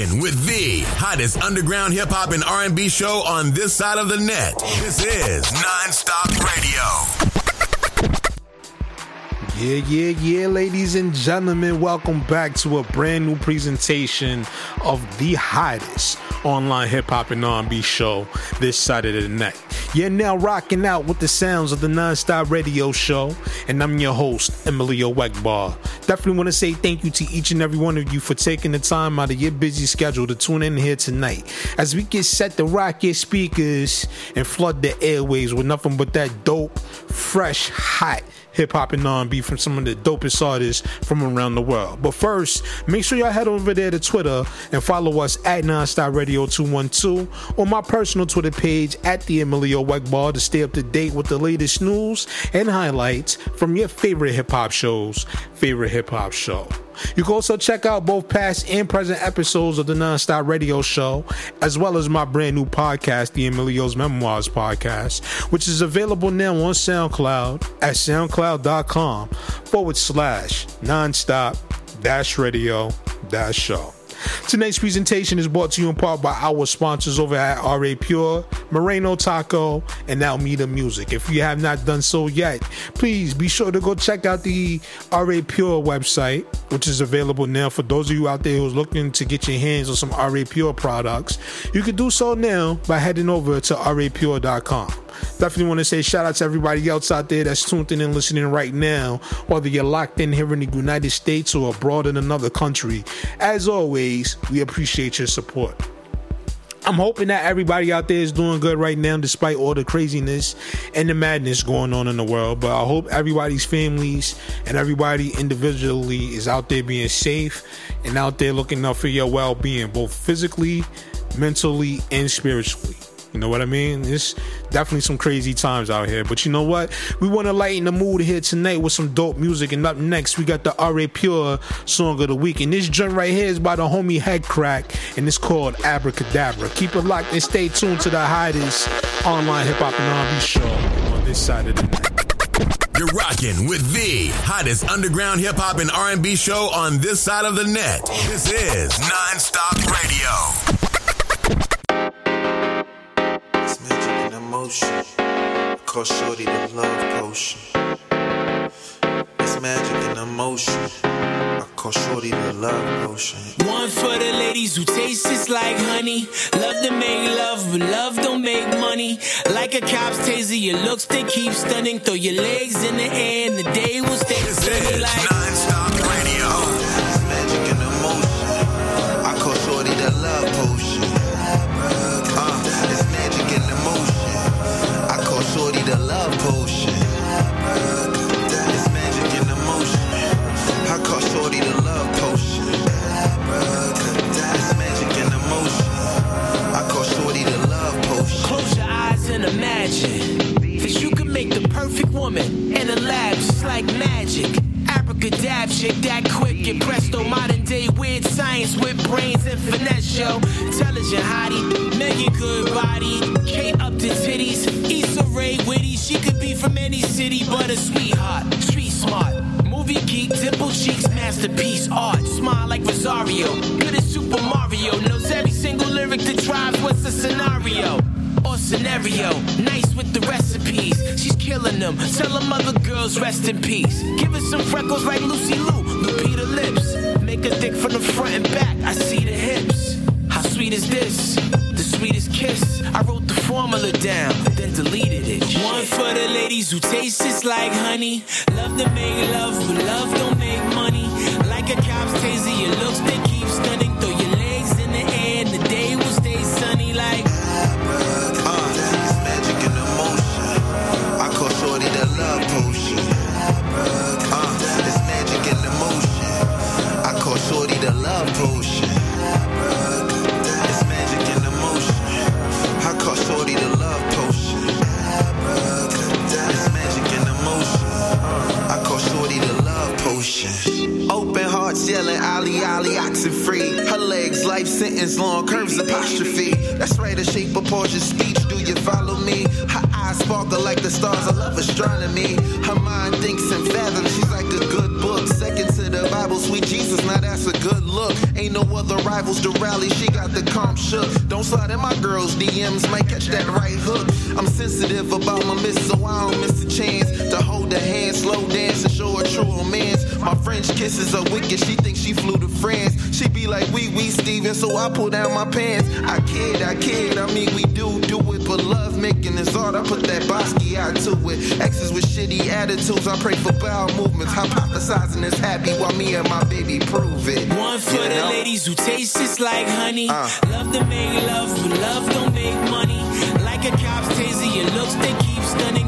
rocking with the hottest underground hip hop and R&B show on this side of the net. This is Nonstop Radio. Yeah, yeah, yeah, ladies and gentlemen, welcome back to a brand new presentation of the hottest online hip hop and R&B show this side of the net. You're now rocking out with the sounds of the Nonstop Radio Show, and I'm your host, Emilio Wegbar. Definitely want to say thank you to each and every one of you for taking the time out of your busy schedule to tune in here tonight as we get set to rock your speakers and flood the airways with nothing but that dope, fresh, hot hip hop and R&B from some of the dopest artists from around the world. But first, make sure y'all head over there to Twitter and follow us at Nonstop Radio 212 on my personal Twitter page at the Emilio Wegbar to stay up to date with the latest news and highlights from your favorite hip hop shows, favorite hip hop show. You can also check out both past and present episodes of the Nonstop Radio Show, as well as my brand new podcast, the Emilio's Memoirs Podcast, which is available now on SoundCloud at soundcloud.com forward slash nonstop dash radio dash show. Tonight's presentation is brought to you in part by our sponsors over at RA Pure, Moreno Taco, and Almeida Music. If you have not done so yet, please be sure to go check out the RA Pure website, which is available now for those of you out there who's looking to get your hands on some RA Pure products. You can do so now by heading over to rapure.com. Definitely want to say shout out to everybody else out there that's tuned in and listening right now, whether you're locked in here in the United States or abroad in another country. As always, we appreciate your support. I'm hoping that everybody out there is doing good right now, despite all the craziness and the madness going on in the world. But I hope everybody's families and everybody individually is out there being safe and out there looking out for your well being, both physically, mentally, and spiritually. You know what I mean? It's definitely some crazy times out here. But you know what? We want to lighten the mood here tonight with some dope music. And up next, we got the RA Pure song of the week. And this joint right here is by the homie Head Crack, and it's called Abracadabra. Keep it locked and stay tuned to the hottest online hip hop and R&B show on this side of the net. You're rocking with the hottest underground hip hop and R&B show on this side of the net. This is Nonstop Radio. Emotion. Call Shorty the love potion. It's magic in emotion. I call Shorty the love potion. One for the ladies who taste just like honey. Love to make love, but love don't make money. Like a cop's taser, your looks they keep stunning. Throw your legs in the air and the day will stay This like. Perfect woman in a lab just like magic. Abracadabra, shake that quick, get presto. Modern day weird science with brains and finesse, yo. Intelligent hottie, Meagan Good body, Kate Upton titties, Issa Rae witty. She could be from any city, but a sweetheart, street smart. Movie geek, dimple cheeks, masterpiece, art. Smile like Rosario, good as Super Mario. Knows every single lyric that drives what's the scenario or scenario. Nice with the recipes, she's killing them. Tell them other girls rest in peace. Give her some freckles like Lucy Liu, Lupita lips. Make her thick from the front and back. I see the hips. How sweet is this? The sweetest kiss. I wrote the formula down, then deleted it. One for the ladies who taste just like honey. Love to make love, but love don't make money. Like a cop's taser, your looks they keep stunning. Oxen free. Her legs life sentence long curves apostrophe. That's right, a shape of Portia's speech. Do you follow me? Her eyes sparkle like the stars. I love astronomy. Her mind thinks and fathoms. She's like a good book. Second to the Bible, sweet Jesus, now that's a good look. Ain't no other rivals to rally, she got the comp shook. Don't slide in my girl's DMs, might catch that right hook. I'm sensitive about my miss, so I don't miss a chance to hold her hand, slow dance, and show her true romance. My French kisses are wicked, she thinks she flew to France. She be like, wee wee Steven, so I pull down my pants. I kid, I kid, I mean, we do do it, but love making is art. I put that Bosky out to it. Exes with shitty attitudes, I pray for bowel movements. Hypothesizing is happy while me and my baby prove it. One You the know? Ladies who taste just like honey. Uh. Love to make love, but love don't make money. Like a cop's taser, your looks they keep stunning.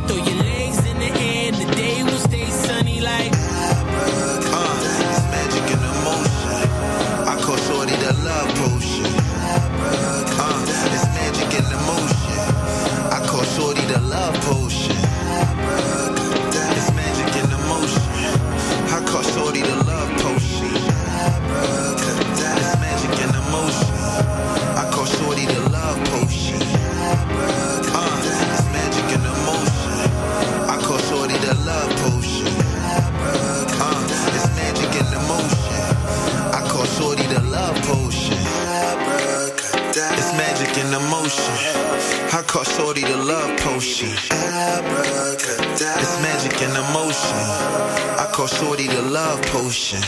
Call Shorty the love potion. It's magic and emotion. I call Shorty the love potion.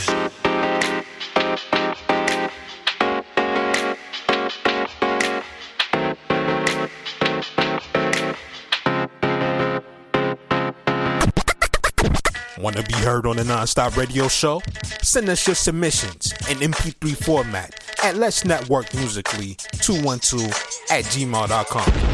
Want to be heard on the Nonstop Radio Show? Send us your submissions in MP3 format at Let's Network Musically 212 at gmail.com.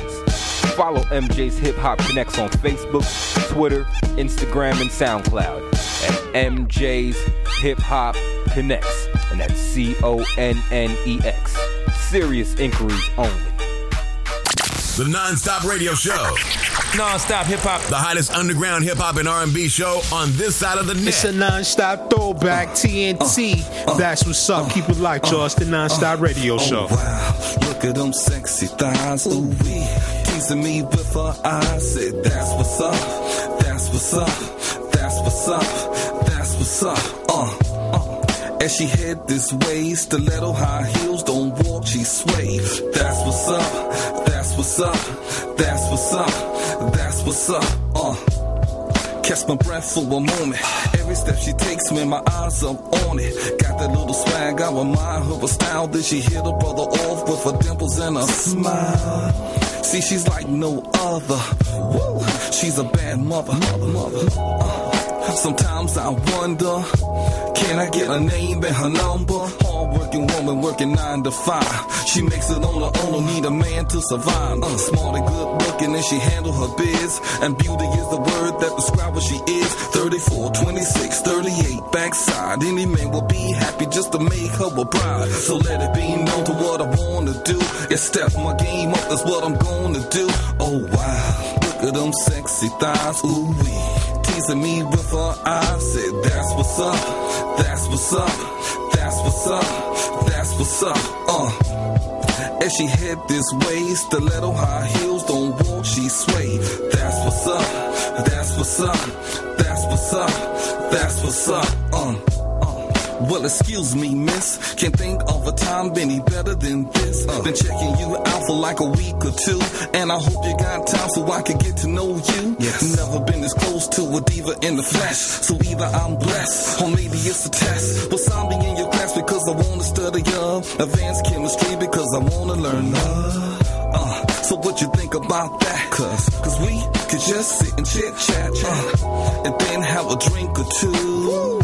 Follow MJ's Hip Hop Connects on Facebook, Twitter, Instagram, and SoundCloud at MJ's Hip Hop Connects. And that's C O N N E X. Serious inquiries only. The Nonstop Radio Show. non-stop hip hop. The hottest underground hip hop and R&B show on this side of the net. It's a net. non-stop throwback oh. TNT. Oh. Oh. That's what's up. Keep it locked, y'all. It's the Non-Stop Radio Show. Oh, wow, look at them sexy thighs. Ooh, wee. Teasing me with her eyes. Said, that's what's up. That's what's up. That's what's up. That's what's up. Uh, uh. As she head this way, stiletto high heels don't walk, she sway. That's what's up. That's what's up. That's what's up. That's what's up. Uh. Catch my breath for a moment. Every step she takes, man, my eyes up on it. Got that little swag, I remind her of style. Did she hit her brother off with her dimples and a smile? See, she's like no other. She's a bad mother. mother, mother. Sometimes I wonder, can I get her name and her number? Hardworking woman working nine to five. She makes it on her own, don't need a man to survive. Uh, smart and good looking, and she handle her biz. And beauty is the word that describes what she is. 34, 26, 38, backside. Any man will be happy just to make her a bride. So let it be known to what I wanna do. Yeah, step my game up, that's what I'm gonna do. Oh wow, look at them sexy thighs, ooh wee. Teasing me with her eyes, said that's what's up, that's what's up, what's up, that's what's up, uh. As she head this way, stiletto high heels don't walk, she sway. That's what's up, that's what's up, that's what's up, that's what's up, uh. Well, excuse me, miss. Can't think of a time any better than this. Uh. Been checking you out for like a week or two. And I hope you got time so I can get to know you. Yes. Never been as close to a diva in the flesh. So either I'm blessed or maybe it's a test. Me in your class because I wanna study your advanced chemistry because I wanna learn love. So what you think about that? Cause, cause we could just sit and chit chat, uh, and then have a drink or two.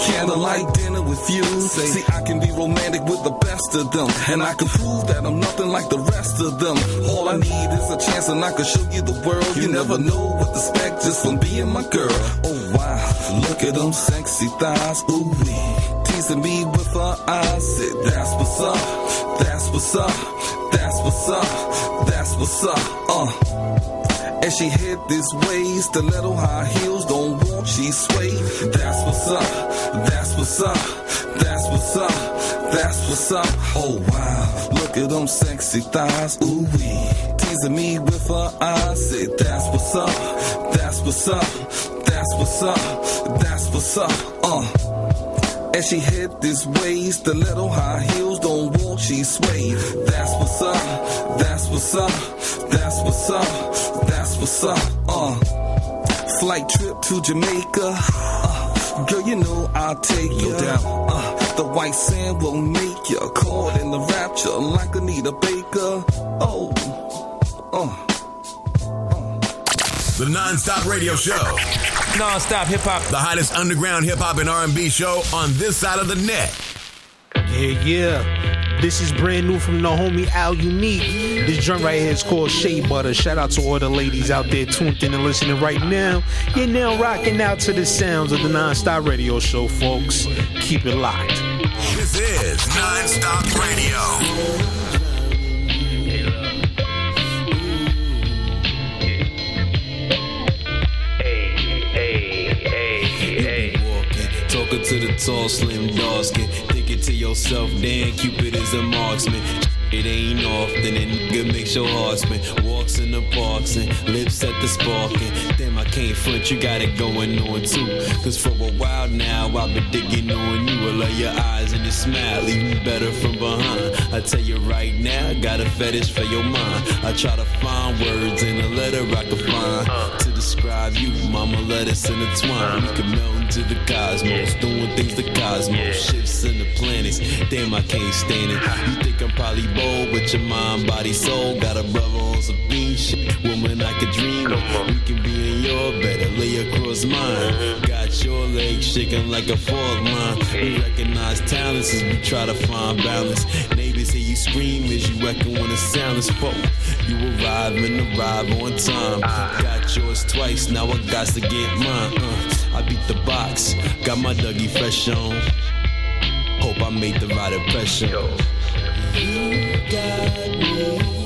Candlelight dinner with you. Say, See, I can be romantic with the best of them, and I can prove that I'm nothing like the rest of them. All I need is a chance, and I can show you the world. You never know what to expect just from being my girl. Oh wow, look at them sexy thighs, ooh wee. Teasing me with her eyes, said that's what's up, that's what's up, what's up, that's what's up, uh. And she hit this way, stiletto high heels, don't walk, she sway. That's what's up, that's what's up, that's what's up, that's what's up. Oh wow, look at them sexy thighs, ooh wee. Teasing me with her eyes, say that's what's up, that's what's up, that's what's up, that's what's up, uh. And she hit this way, stiletto high heels, don't walk, she sway. That's what's up, that's what's up, that's what's up, that's what's up, uh. Flight trip to Jamaica, uh. Girl, you know I'll take you down. Uh, the white sand will make you caught in the rapture like Anita Baker. Oh, uh. The non-stop radio show. Non-stop hip hop. The hottest underground hip hop and R&B show on this side of the net. Yeah, yeah. This is brand new from the homie Al Unique. This joint right here is called Shea Butter. Shout out to all the ladies out there tuned in and listening right now. You're now rocking out to the sounds of the non-stop radio show, folks. Keep it locked. This is non-stop radio. walking, talking to the tall, slim, dark skin. To yourself, damn, Cupid is a marksman. It ain't often a nigga makes your heart spin. Walks in the parks and lips at the sparking. Damn, I can't front, you got it going on too. Cause for a while now, I've been digging on you. I love your eyes and your smile, even better from behind. I tell you right now, I got a fetish for your mind. I try to find words in a letter I can find to describe you. Mama, let us intertwine. Can melt into the cosmos, doing things the cosmos, shifts in the planets. Damn, I can't stand it. You think I'm probably bold, but your mind, body, soul got a brother on some fiend shit. Woman, I could dream of. We can be in your bed lay across mine. Got your legs shaking like a fault line. We recognize talents as we try to find balance. Neighbors hear you scream as you echo when the sound is full. You arrive and arrive on time. Got yours twice, now I got to get mine. Uh, I beat the box, got my Dougie fresh on. Hope I made the right impression. You got me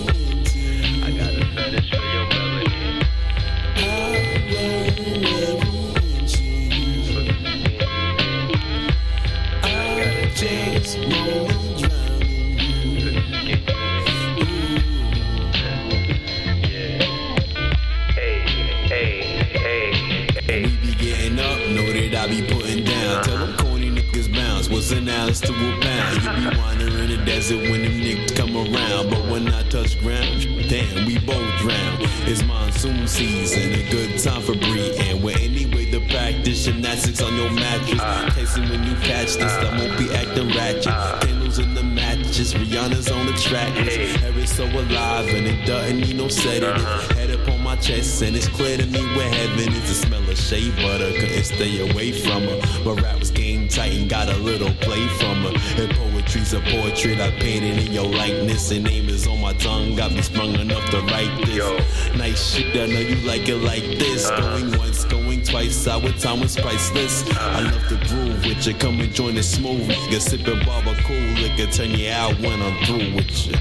an ounce to a pound? You be wandering in the desert when them niggas come around. But when I touch ground, damn, we both drown. It's monsoon season, a good time for breathing. Where anyway the practice, gymnastics on your mattress. Tasting when you catch this, I won't be acting ratchet. Candles in the matches, Rihanna's on the track. Hair is so alive and it doesn't need no sedative. Head up on my chest and it's clear to me where heaven is. The smell shea butter, couldn't stay away from her. But rap was game tight and got a little play from her. And poetry's a portrait I painted in your likeness. And name is on my tongue, got me sprung enough to write this. Nice shit, I know you like it like this. Uh. Going once, going twice, our time was priceless. Uh. I love the groove with you, come and join the smooth. You can sip and barber cool, liquor turn you out when I'm through with you.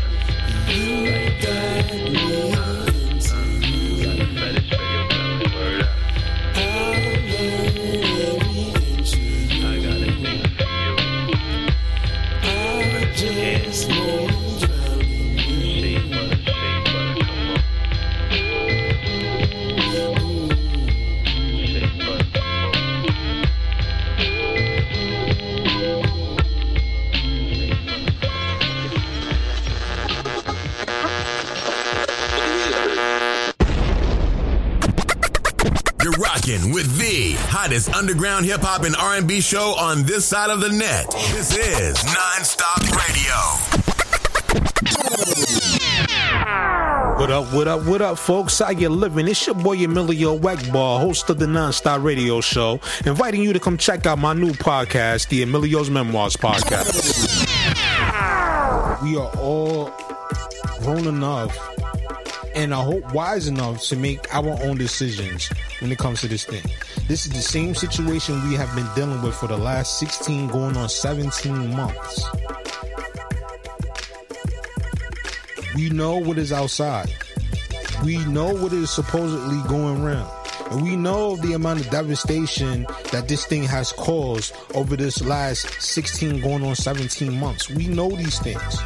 You got me hottest underground hip hop and R&B show on this side of the net. This is non-stop radio. What up, what up, what up, folks? How you living? It's your boy Emilio Wackball, host of the Nonstop Radio Show, inviting you to come check out my new podcast, the Emilio's Memoirs Podcast. We are all grown enough and I hope wise enough to make our own decisions when it comes to this thing. This is the same situation we have been dealing with for the last 16 going on 17 months. We know what is outside. We know what is supposedly going around. And we know the amount of devastation that this thing has caused over this last 16 going on 17 months. We know these things.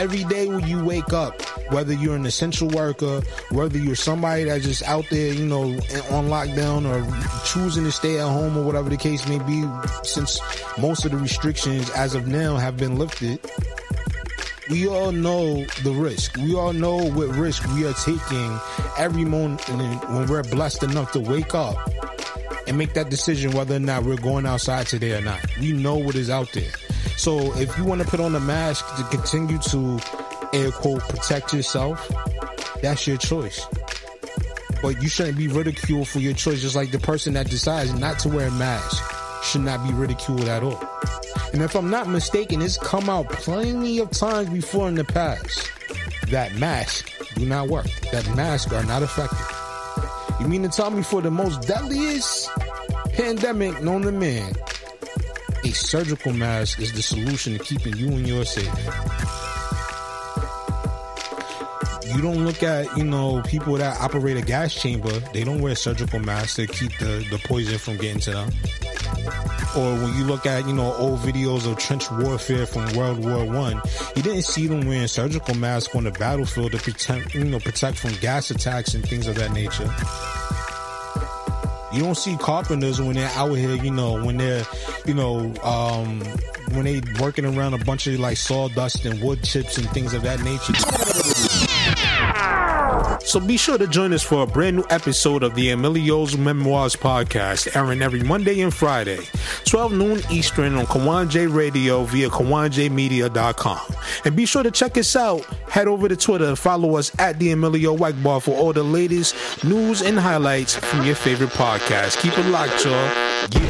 Every day when you wake up, whether you're an essential worker, whether you're somebody that's just out there, you know, on lockdown or choosing to stay at home or whatever the case may be, since most of the restrictions as of now have been lifted, we all know the risk. We all know what risk we are taking every moment when we're blessed enough to wake up and make that decision whether or not we're going outside today or not. We know what is out there. So if you want to put on a mask to continue to air quote protect yourself, that's your choice. But you shouldn't be ridiculed for your choice, just like the person that decides not to wear a mask should not be ridiculed at all. And if I'm not mistaken, it's come out plenty of times before in the past that masks do not work, that masks are not effective. You mean to tell me for the most deadliest pandemic known to man, a surgical mask is the solution to keeping you and yours safe? You don't look at, you know, people that operate a gas chamber, they don't wear surgical masks to keep the, the poison from getting to them or when you look at you know old videos of trench warfare from World War One, you didn't see them wearing surgical masks on the battlefield to protect you know protect from gas attacks and things of that nature. You don't see carpenters when they're out here, you know, when they're, you know, um, when they working around a bunch of like sawdust and wood chips and things of that nature. So be sure to join us for a brand new episode of the Emilio's Memoirs podcast, airing every Monday and Friday, 12 noon Eastern on Kawanje Radio via KawanjeMedia.com. And be sure to check us out. Head over to Twitter and follow us at the Emilio Wackbar for all the latest news and highlights from your favorite podcast. Keep it locked, y'all. Yeah.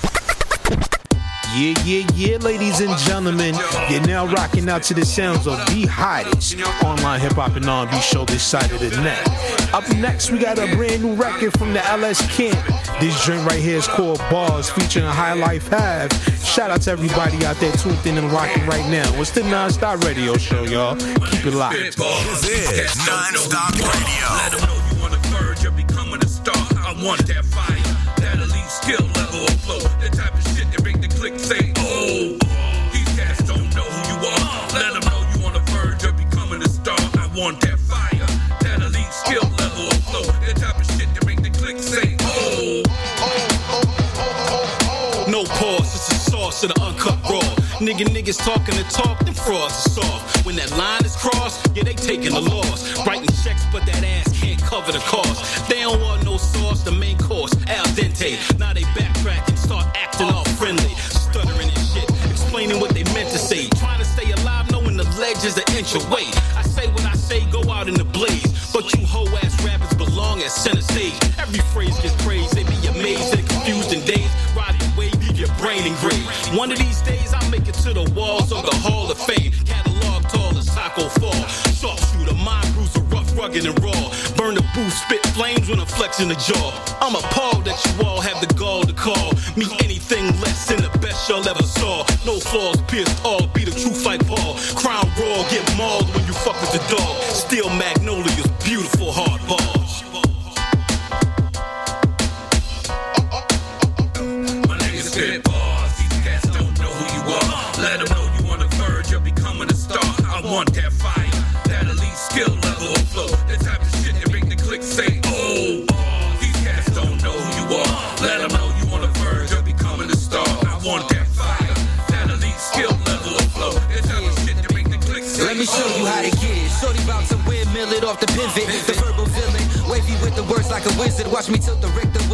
Yeah, yeah, yeah, ladies and gentlemen. You're now rocking out to the sounds of the hottest online hip hop and R&B show this side of the net. Up next, we got a brand new record from the LS Camp. This joint right here is called Bars, featuring a High Life Have. Shout out to everybody out there tuned in and rocking right now. It's the Non-Stop Radio Show, y'all. Keep it locked. This is Non-Stop Radio. Let them know you on the verge of becoming a star. I want that fire, that elite skill level of flow, the type of click say, oh. These cats don't know who you are. Let them know you on the verge of becoming a star. I want that fire, that elite skill level of flow, the type of shit that make the click say, oh. No pause, it's a sauce and the uncut raw. Nigga, niggas talking the talk, them frauds are soft. When that line is crossed, yeah, they taking the loss. Writing checks, but that ass can't cover the cost. They don't want no sauce, the main course, al dente. Now they backtrack start acting all friendly. Stuttering and shit, explaining what they meant to say. Trying to stay alive, knowing the ledge is an inch away. I say what I say, go out in the blaze. But you hoe ass rappers belong at center stage. Every phrase gets praised, they be amazed and confused in days. Ride the wave, leave your brain engraved. One of these days, I'll make it to the walls of the Hall of Fame. Catalog tall as Taco Fall. soft Sharpshooter, mind bruiser, rough, rugged, and raw. Burn the booth, spit flames when I'm flexing the jaw. I'm appalled that you all have the flaws pierced all, like a wizard. Watch me tilt the Richter.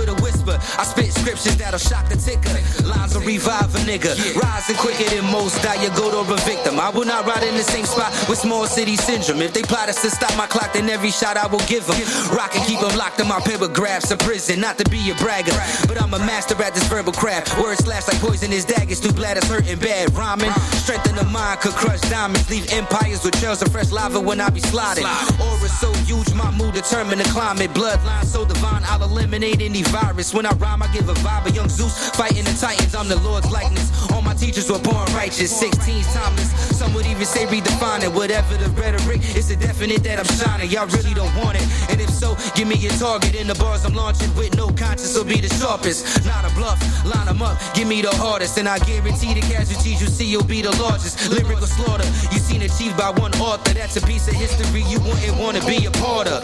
I spit scriptures that'll shock the ticker. Lines will revive a nigga. Rising quicker than most, die you go to a victim. I will not ride in the same spot with small city syndrome. If they plot us to stop my clock, then every shot I will give them. Rock and keep them locked in my paragraphs of prison. Not to be a bragger, but I'm a master at this verbal craft. Words slash like poisonous daggers through bladders hurting bad. Rhyming, strengthen the mind could crush diamonds. Leave empires with trails of fresh lava when I be sliding. Aura so huge, my mood determine the climate. Bloodline so divine, I'll eliminate any virus. When I rhyme, I give a vibe of young Zeus fighting the Titans. I'm the Lord's likeness. All my teachers were born righteous, 16 timeless. Some would even say redefine it. Whatever the rhetoric, it's a definite that I'm shining. Y'all really don't want it. And if so, give me your target. In the bars I'm launching with no conscience will be the sharpest. Not a bluff, line them up, give me the hardest. And I guarantee the casualties you see you'll be the largest. Lyrical slaughter, you seen achieved by one author. That's a piece of history you wouldn't want to be a part of.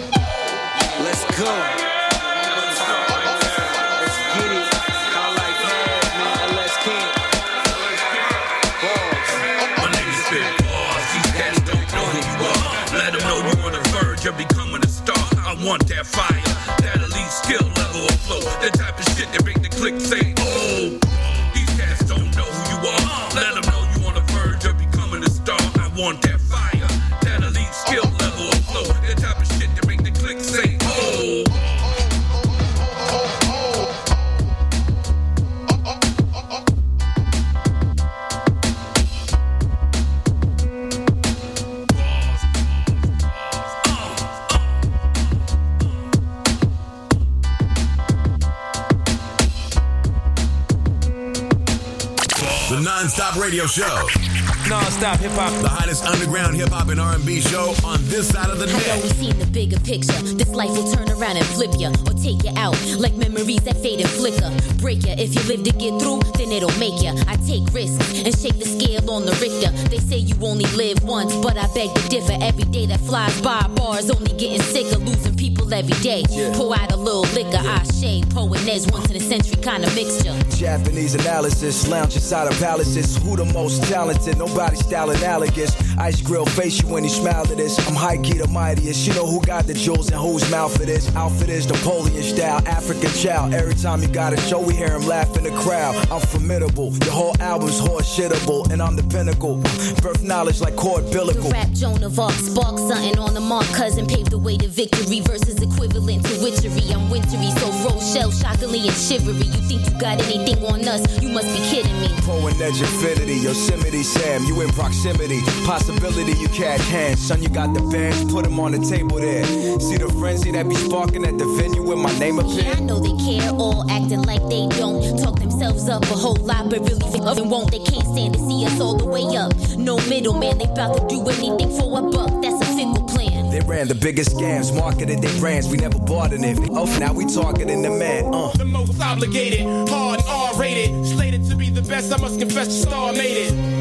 Let's go. Want that fire, that elite skill level of flow. The type of shit that make the click say, oh. Non-stop hip hop. The hottest underground hip hop and R&B show on this side of the I've net. always seen the bigger picture. This life will turn around and flip ya or take ya out like memories that fade and flicker. Break ya if you live to get through, then it'll make ya. I take risks and shake the scale on the Richter. They say you only live once, but I beg to differ. Every day that flies by, bars only getting sicker, losing people every day. Pour out a little liquor, I shade, poet Nez, once in a century kind of mixture. Japanese analysis, lounge inside of palaces. Who the most talented? Nobody style analogous. Ice grill face you when you smile at this. I'm high key the mightiest. You know who got the jewels and whose mouth it is. Outfit is Napoleon style, African child. Every time you got a show, we hear him laugh in the crowd. I'm formidable. Your whole album's horse shittable, and I'm the pinnacle. Birth knowledge like cord The billicle. rap Joan of Arc spark something on the mark. Cousin paved the way to victory versus equivalent to witchery. I'm wintry, so Rochelle shockingly and shivery. You think you got anything on us? You must be kidding me. Poet edge infinity, Yosemite Sam, you in proximity. Possibility you catch hands, son, you got the bands, put them on the table there. See the frenzy that be sparking at the venue with my name up Yeah, I know they care, all acting like they don't. Talk themselves up a whole lot, but really think of and won't. They can't stand to see us all the way up. No middleman, they bout to do anything for a buck. That's a fickle plan. They ran the biggest scams, marketed their brands, we never bought an it. Oh, now we targeting the man, uh. The most obligated, hard R rated. Slated to be the best, I must confess, the star made it.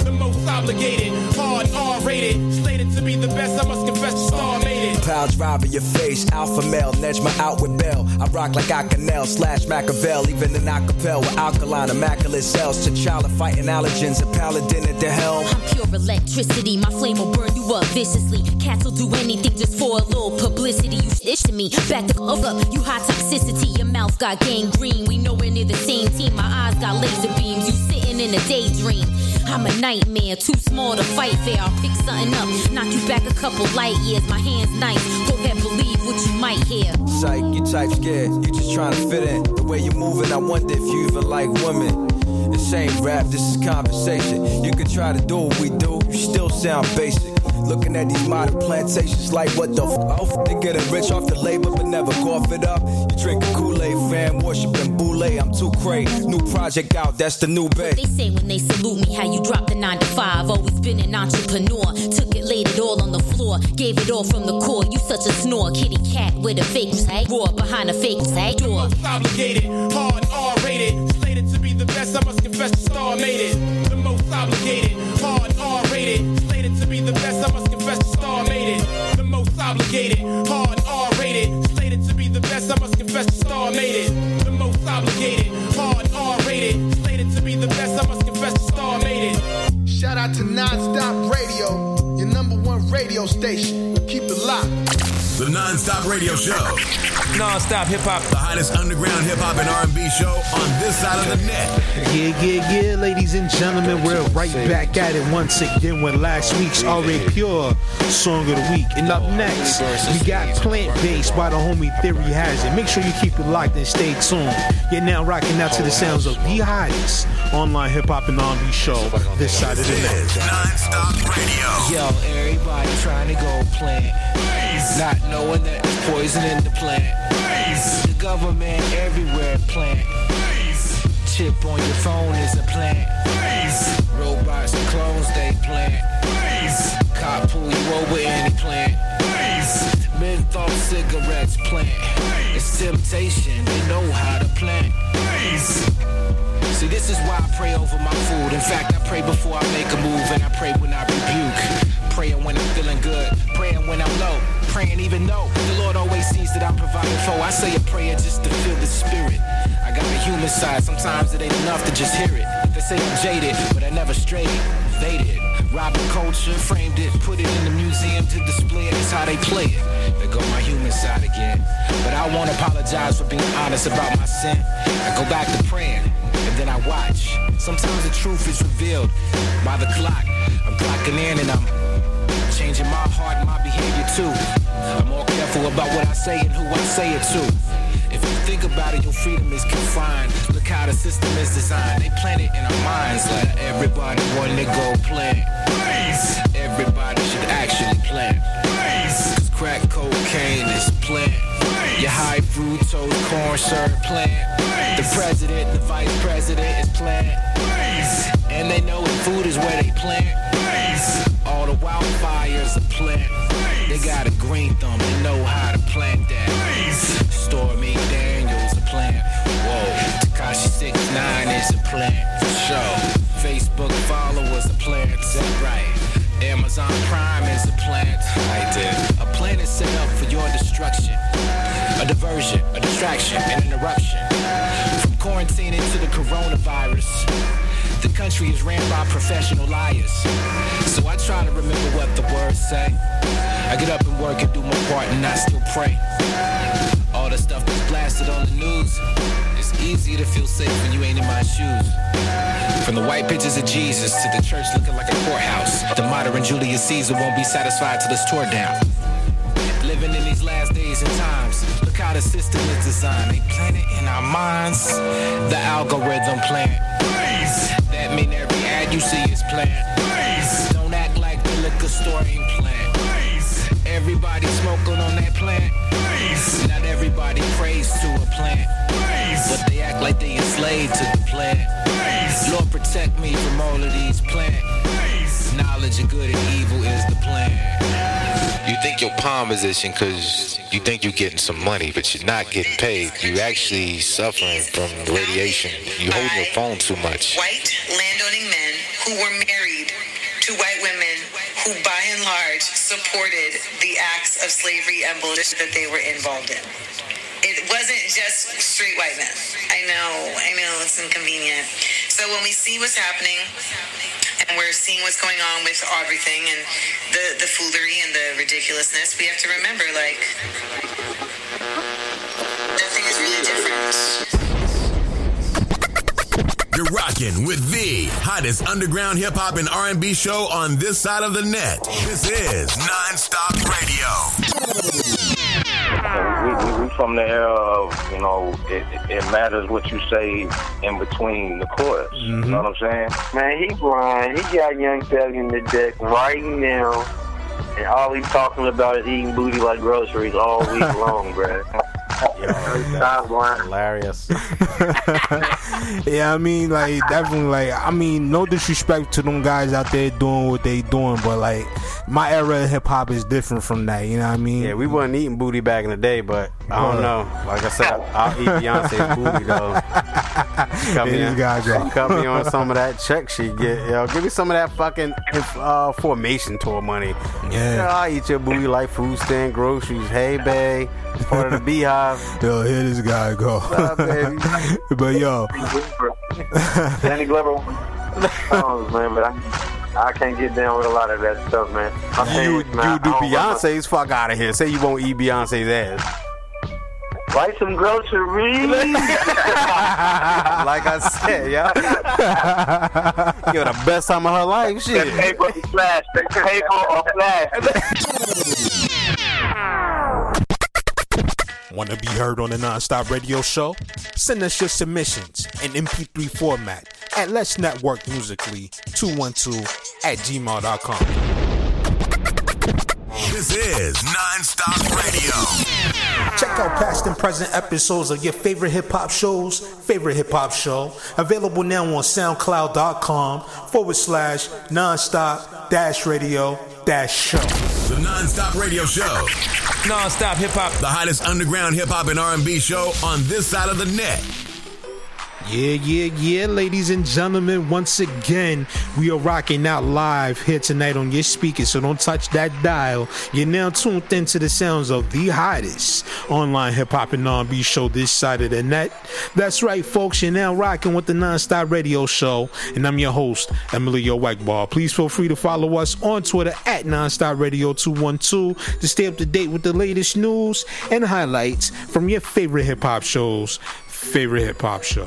The most obligated, hard R rated. Slated to be the best, I must confess, the star made it. Pow drive your face, alpha male, Nejma out with Bell. I rock like Acanel, slash Machiavel, even in acapella with alkaline, immaculate cells. T'Challa fighting allergens, a paladin at the helm. I'm pure electricity, my flame will burn you up viciously. Cats will do anything just for a little publicity. You stitch to me, back the fuck up. You high toxicity, your mouth got gangrene. We know we're near the same team, my eyes got laser beams. You sitting in a daydream. I'm a nightmare, too small to fight fair. I'll pick something up, knock you back a couple light years. My hand's nice, go ahead, believe what you might hear. Psych, you type scared, you just trying to fit in. The way you moving, I wonder if you even like women. This ain't rap, this is conversation. You can try to do what we do, you still sound basic. Looking at these modern plantations like what the f? They getting rich off the labor but never cough it up. You drinking Kool-Aid, fam, worshiping Boule. I'm too crazy. New project out, that's the new bait. They say when they salute me how you drop the nine to five. Always been an entrepreneur. Took it, laid it all on the floor. Gave it all from the core. You such a snore. Kitty cat with a fake say. Roar behind a fake say. Door. Obligated, hard R rated. Slated to be the best, I must confess, the star made it. The most obligated, be the best, I must confess, the star made it. The most obligated, hard R rated. Slated to be the best, I must confess, the star made it. The most obligated, hard R rated. Slated to be the best, I must confess, the star made it. Shout out to Nonstop Radio, your number one radio station. Keep it locked. the non-stop radio show. Non-stop hip hop. The hottest underground hip hop and R&B show on this side of the net. Yeah, yeah, yeah, ladies and gentlemen, we're right back at it once again with last week's R.A. Pure Song of the Week. And up next, we got Plant Based by the homie Theory Has It. Make sure you keep it locked and stay tuned. You're now rocking out to the sounds of the hottest online hip hop and R&B show this side of the net. Non-stop radio. Yo, everybody trying to go plant. Not knowing that there's poison in the plant. The government everywhere plant. Chip on your phone is a plant. Robots and clones they plant. Cop pull you over any plant. Menthol cigarettes plant. It's temptation, they know how to plant. See, this is why I pray over my food. In fact, I pray before I make a move, and I pray when I rebuke. Praying when I'm feeling good, praying when I'm low, praying even though the Lord always sees that I'm providing for. I say a prayer just to feel the spirit. I got a human side, sometimes it ain't enough to just hear it. They say I'm jaded, but I never strayed, evaded. Robbing culture, framed it, put it in the museum to display it. It's how they play it. They go my human side again. But I won't apologize for being honest about my sin. I go back to praying, and then I watch. Sometimes the truth is revealed by the clock. I'm clocking in and I'm changing my heart and my behavior too. I'm more careful about what I say and who I say it to. If you think about it, your freedom is confined. Look how the system is designed. They plant it in our minds like everybody want to go plant. Everybody should actually plant. Cause crack cocaine is plant. Your high fructose corn syrup plant. The president, the vice president is plant. And they know that food is where they plant. All the wildfires are plant. They got a green thumb, they know how to plant that. Stormy Daniels a plant. Whoa, Tekashi 69 is a plant for sure. Facebook followers a plant, that right. Amazon Prime is a plant. I did. A plant is set up for your destruction. A diversion, a distraction, an interruption. From quarantining to the coronavirus. The country is ran by professional liars. So I try to remember what the words say. I get up and work and do my part and I still pray. All the stuff that's blasted on the news. It's easy to feel safe when you ain't in my shoes. From the white pictures of Jesus to the church looking like a courthouse. The modern Julius Caesar won't be satisfied till it's tore down. Living in these last days and times. Look how the system is designed. They plant it in our minds. The algorithm plant. That mean every ad you see is plant. Don't act like the liquor store ain't plant. Everybody smoking on that plant. Not everybody prays to a plant. But they act like they enslaved to the plant. Lord protect me from all of these plants. Knowledge of good and evil is the plan. You think your palm position because you think you're getting some money, but you're not getting paid. You're actually suffering from radiation. You're holding your phone too much. White landowning men who were married to white women who, by and large, supported the acts of slavery and bullshit that they were involved in. It wasn't just straight white men. I know, I know, it's inconvenient. So when we see what's happening, and we're seeing what's going on with everything and the, the foolery and the ridiculousness, we have to remember, like, nothing is really different. You're rocking with the hottest underground hip hop and R&B show on this side of the net. This is Non-Stop Radio. From the era of, you know, it, it matters what you say in between the chorus. You mm-hmm. know what I'm saying? Man, he blind. He got Young Thug in the deck right now, and all he's talking about is eating booty like groceries all week long, bruh. Stop blind. Hilarious. yeah, I mean, like definitely, like I mean, no disrespect to them guys out there doing what they doing, but like my era of hip hop is different from that. You know what I mean? Yeah, we wasn't eating booty back in the day, but I don't know. Like I said, I'll eat Beyonce's booty though. Cut me, Yeah, this guy cut me on some of that check she get. Yo, give me some of that fucking uh, formation tour money. Yeah. I'll eat your booty like food stand groceries. Hey, babe, part of the beehive. Yo, here this guy go. up, but yo, Danny Glover. oh man, but I, I can't get down with a lot of that stuff, man. My You, you do Beyonce's fuck out of here. Say you won't eat Beyonce's ass. Buy some groceries. like I said, yeah. You're the best time of her life. Shit. paper or flash. Paper or flash. Want to be heard on the Nonstop Radio Show? Send us your submissions in MP3 format at Let's Network Musically 212 at gmail.com. This is Nonstop Radio. Check out past and present episodes of your favorite hip hop shows, favorite hip hop show, available now on SoundCloud.com forward slash nonstop dash radio dash show. The Nonstop Radio Show. Nonstop hip hop. The hottest underground hip hop and R&B show on this side of the net. Yeah, yeah, yeah, ladies and gentlemen, once again, we are rocking out live here tonight on your speakers, so don't touch that dial. You're now tuned into the sounds of the hottest online hip hop and R&B show this side of the net. That's right, folks, you're now rocking with the Nonstop Radio Show, and I'm your host, Emilio Wackball. Please feel free to follow us on Twitter at Nonstop Radio 212 to stay up to date with the latest news and highlights from your favorite hip hop shows, favorite hip hop show.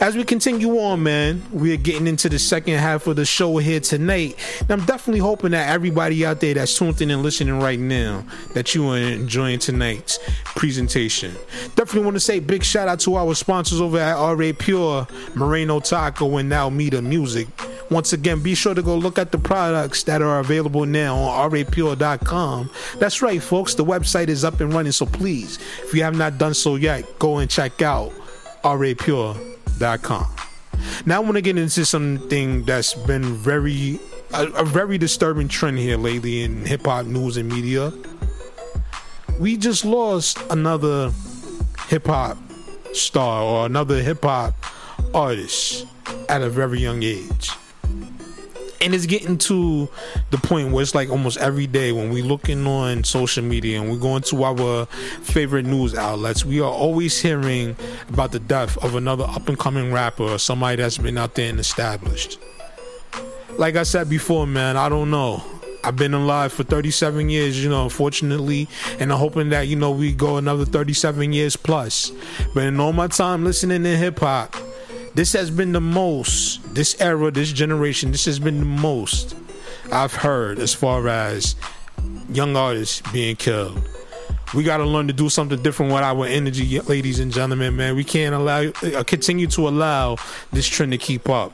As we continue on, man, we are getting into the second half of the show here tonight. And I'm definitely hoping that everybody out there that's tuned in and listening right now, that you are enjoying tonight's presentation. Definitely want to say big shout out to our sponsors over at RA Pure, Moreno Taco, and Now Meter Music. Once again, be sure to go look at the products that are available now on rapure.com. That's right, folks. The website is up and running, so please, if you have not done so yet, go and check out Now I want to get into something that's been very a, a very disturbing trend here lately in hip hop news and media. We just lost another hip hop star or another hip hop artist at a very young age. And it's getting to the point where it's like almost every day when we looking on social media and we're going to our favorite news outlets, we are always hearing about the death of another up and coming rapper or somebody that's been out there and established. Like I said before, man, I don't know. I've been alive for 37 years, you know, unfortunately, and I'm hoping that, you know, we go another 37 years plus. But in all my time listening to hip hop, this has been the most, this era, this generation, this has been the most I've heard as far as young artists being killed. We got to learn to do something different with our energy, ladies and gentlemen, man. We can't allow, uh, continue to allow this trend to keep up.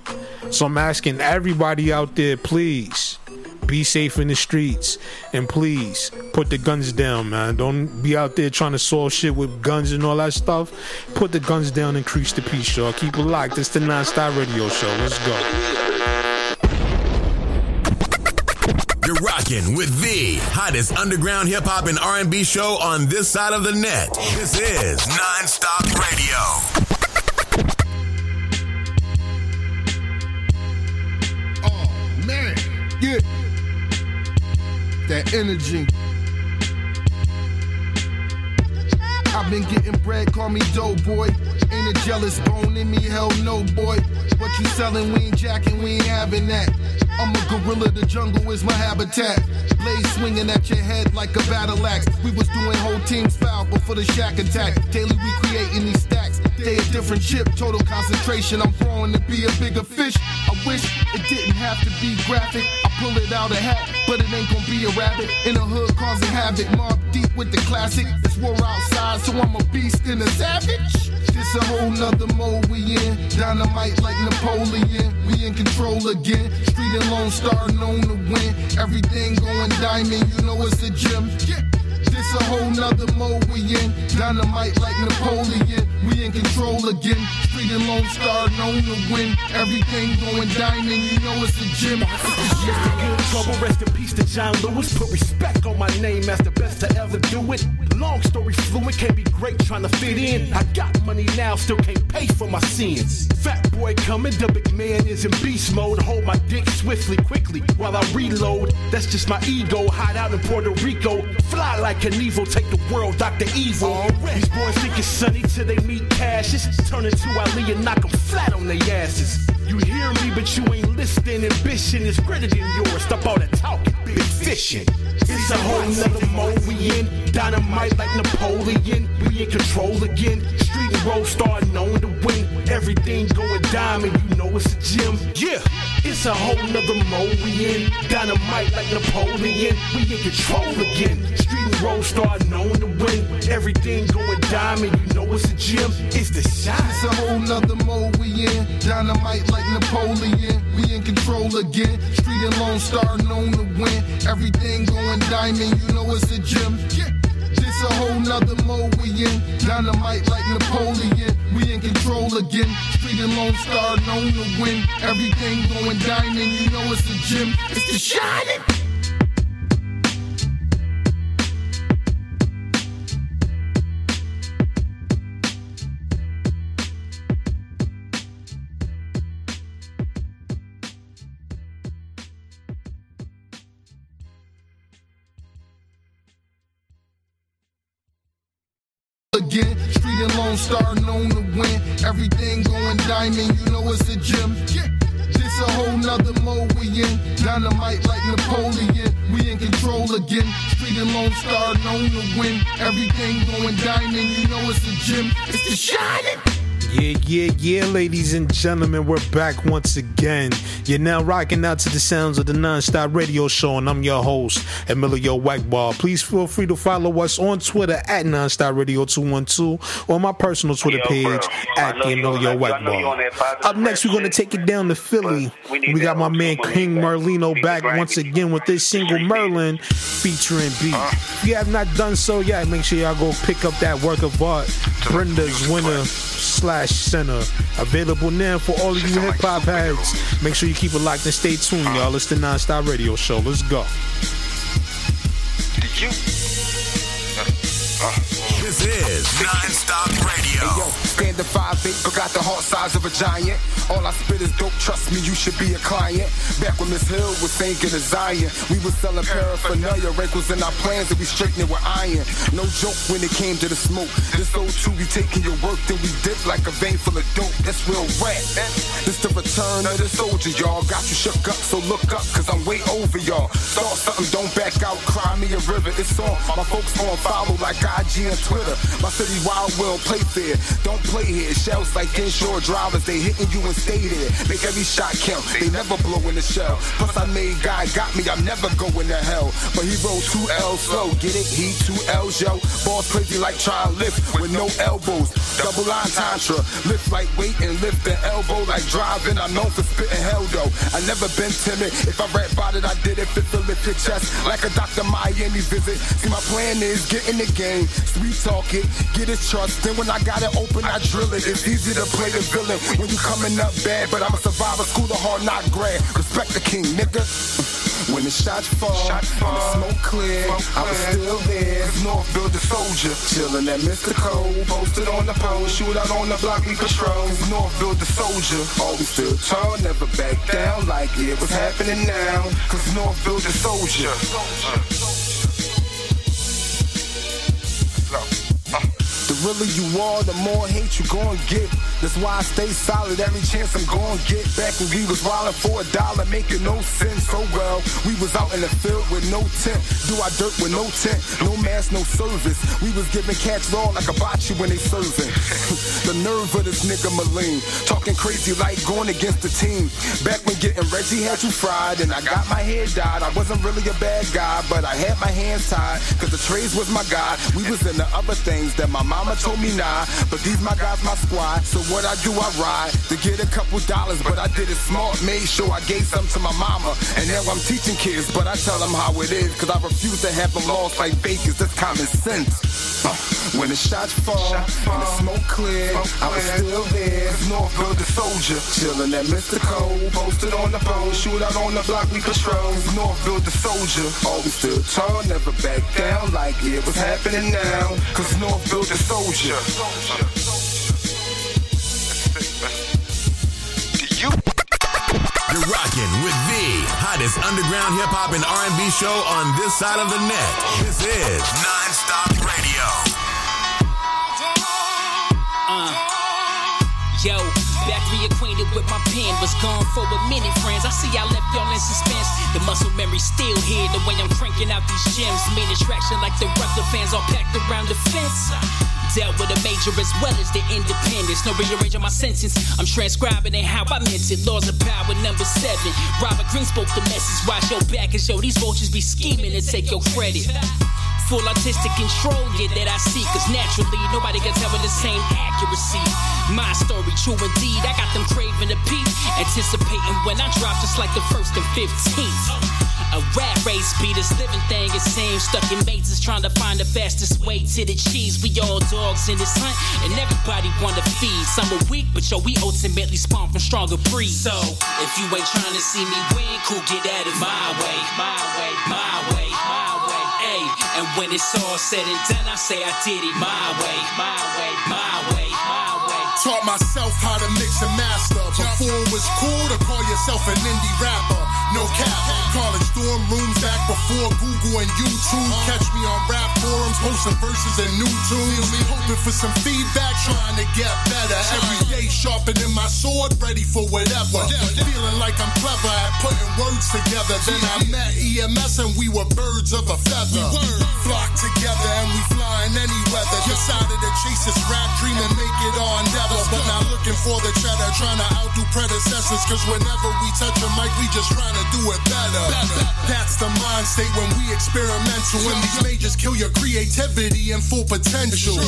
So I'm asking everybody out there, please be safe in the streets and please put the guns down, man. Don't be out there trying to solve shit with guns and all that stuff. Put the guns down, and increase the peace, y'all. Keep it locked. It's the Non-Stop Radio Show. Let's go. You're rocking with the hottest underground hip hop and R&B show on this side of the net. This is Nonstop Radio. Oh, man, yeah. That energy. I've been getting bread, call me dough boy. Ain't a jealous bone in me, hell no, boy. What you selling, we ain't jacking, we ain't having that. I'm a gorilla, the jungle is my habitat. Blade swinging at your head like a battle axe. We was doing whole teams foul before the shack attack. Daily we creating these stacks. They a different chip, total concentration. I'm growing to be a bigger fish. I wish it didn't have to be graphic. I pull it out a hat, but it ain't gonna be a rabbit. In the hood causing havoc. Mobb Deep with the classic. It's war outside, so I'm a beast and a savage. This a whole nother mode we in. Dynamite like Napoleon. We in control again. Street and Lone Star known to win. Everything going diamond, you know it's a gym. This a whole nother mode we in. Dynamite like Napoleon. We in control again. Street and Lone Star known to win. Everything going diamond, you know it's a gym. Mr. Good Trouble, rest in peace to John Lewis. Put respect on my name as the best to ever do it. Long story fluent, can't be great trying to fit in. I got money now, still can't pay for my sins. Fat boy coming, the big man is in beast mode. Hold my dick swiftly, quickly while I reload. That's just my ego. Hide out in Puerto Rico. Fly like an evil, take the world, Dr. Evil. These boys think it's sunny till they meet Cassius. Turn into Ali and knock them flat on their asses. You hear me, but you ain't listening. Ambition is greater than yours. Stop all that talking, big fishing. It's a whole nother mode we in. Dynamite like Napoleon. We in control again. Street and roll star known to win. Everything going diamond, you know it's a gym. Yeah, it's a whole nother mode we in. Dynamite like Napoleon. We in control again. Street and roll star known to win. Everything going diamond, you know it's a gym. It's the shot. It's a whole nother mode we in. Dynamite like Napoleon. We in control again. Street and Lone Star known to win. Everything going diamond, you know it's a gym. This a whole nother mode we in. Dynamite like Napoleon. We in control again. Street and Lone Star known to win. Everything going diamond, you know it's a gym. It's the shining. Again. Street and Lone Star known to win. Everything going diamond, you know it's a gym. This a whole nother mode we in. Dynamite like Napoleon. We in control again. Street and Lone Star known to win. Everything going diamond, you know it's a gym. It's the shining. Yeah, yeah, yeah, ladies and gentlemen, we're back once again. You're now rocking out to the sounds of the Nonstop Radio Show, and I'm your host, Emilio Wackball. Please feel free to follow us on Twitter at Nonstop Radio 212 or my personal Twitter Yo, page bro. at Emilio on that- I know you on Wackball. Up next, we're going to take it down to Philly. We got my man King Merlino back once again with this single Merlin featuring B. If you have not done so yet, make sure y'all go pick up that work of art, Brenda's Winner slash Center. Available now for all of you hip hop heads. Make sure you keep it locked and stay tuned, y'all. It's the Nonstop Radio Show. Let's go. This is Nonstop Radio. Hey, yo, stand at five eight, but got the heart size of a giant. All I spit is dope, trust me, you should be a client. Back when Miss Hill was thinking of Zion, we was selling paraphernalia, rank was in our plans, and we straightened it with iron. No joke when it came to the smoke. This old two, we taking your work, then we dip like a vein full of dope. That's real rap. This the return of the soldier, y'all. Got you shook up, so look up, cause I'm way over y'all. Start something, don't back out, cry me a river. It's on. My folks on follow like IG and Twitter. My city wild, don't play fair. Don't play here. Shells like inshore drivers, they hitting you and stay there. Make every shot count. They never blow in the shell. Plus I made God got me, I'm never going to hell. But he rolled two L's slow. Get it? He two L's, yo. Boss crazy like trying lift with no elbows. Double line tantra. Lift like weight and lift the elbow like driving. I'm known for spitting hell though. I never been timid. If I rap about it, I did it fit to lift your chest. Like a Dr. Miami visit. See my plan is get in the game. Sweet talk it, get his trust. Then when I got it open, I drill it. It's easy to play the villain when you coming up bad. But I'm a survivor, school of hard knock grad. Respect the king, nigga. When the shots fall, and the smoke clear, I was still there. North build the soldier, chillin' at Mr. Cole, posted on the pole, shoot out on the block, we patrol. North build the soldier, always still tall, never back down like it was happening now. Cause North build the soldier. The realer you are, the more hate you gon' get. That's why I stay solid every chance I'm gon' get. Back when we was wildin' for a dollar, making no sense. So well, we was out in the field with no tent. Do our dirt with no tent, no mask, no service. We was giving cats raw like a bocce when they serving. the nerve of this nigga Maline, talking crazy like going against the team. Back when getting Reggie had you fried and I got my head dyed. I wasn't really a bad guy, but I had my hands tied. Cause the trades was my god. We was in the other things that my mama mama told me nah, but these my guys, my squad. So what I do, I ride to get a couple dollars, but I did it smart, made sure I gave some to my mama. And now I'm teaching kids, but I tell them how it is, cause I refuse to have them lost like bakers. That's common sense. Uh, when the shots fall and the smoke clear, I was still there. Northville the soldier, chilling at Mr. Cole, posted on the phone, shoot out on the block, we patrol. Northville the soldier, always still tall, never back down like it was happening now. Cause Northville the soldier. You're rocking with the hottest underground hip hop and R&B show on this side of the net. This is Nonstop Radio. Uh, yo, back reacquainted with my pen. Was gone for a minute, friends. I see I left y'all in suspense. The muscle memory still here. The way I'm cranking out these gems. Main attraction like the Rutger fans all packed around the fence. Dealt with a major as well as the independence. No rearranging my sentence. I'm transcribing it how I meant it. Laws of power number seven. Robert Greene spoke the message. Watch your back and show these vultures be scheming and take your credit. Full artistic control, yeah, that I see. Cause naturally, nobody can tell with the same accuracy. My story, true indeed. I got them craving a peep. Anticipating when I drop, just like the first and 15th. A rat race be this living thing, it seems. Stuck in mazes trying to find the fastest way to the cheese. We all dogs in this hunt, and everybody wanna feed. Some are weak, but yo, we ultimately spawn from stronger breeds. So, if you ain't trying to see me win, cool, get at it my way, my way, my way, my way. Hey, and when it's all said and done, I say I did it my way, my way, my way, my way. Taught myself how to mix and master. Before it was cool to call yourself an indie rapper. No cap. College dorm rooms back before Google and YouTube. Catch me on rap forums, posting verses and new tunes. Hoping for some feedback, trying to get better. Every day sharpening my sword, ready for whatever. Feeling like I'm clever at putting words together. Then I met EMS and we were birds of a feather. Flock together and we flying any weather. Decided to chase this rap dream and make it our endeavor. But not looking for the cheddar, trying to outdo predecessors. Cause whenever we touch a mic, we just trying to do it better. That's the mind state when we experimental. When these majors kill your creativity and full potential.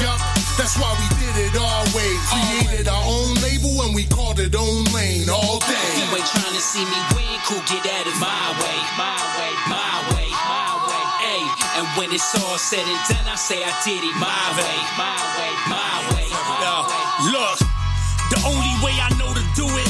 Yup, that's why we did it our way. Created our own label and we called it own lane all day. If you ain't trying to see me win, cool, get at it my way, my way, my way, my way. Hey, and when it's all said and done, I say I did it my way, my way, my way. My way. Look, the only way I know to do it,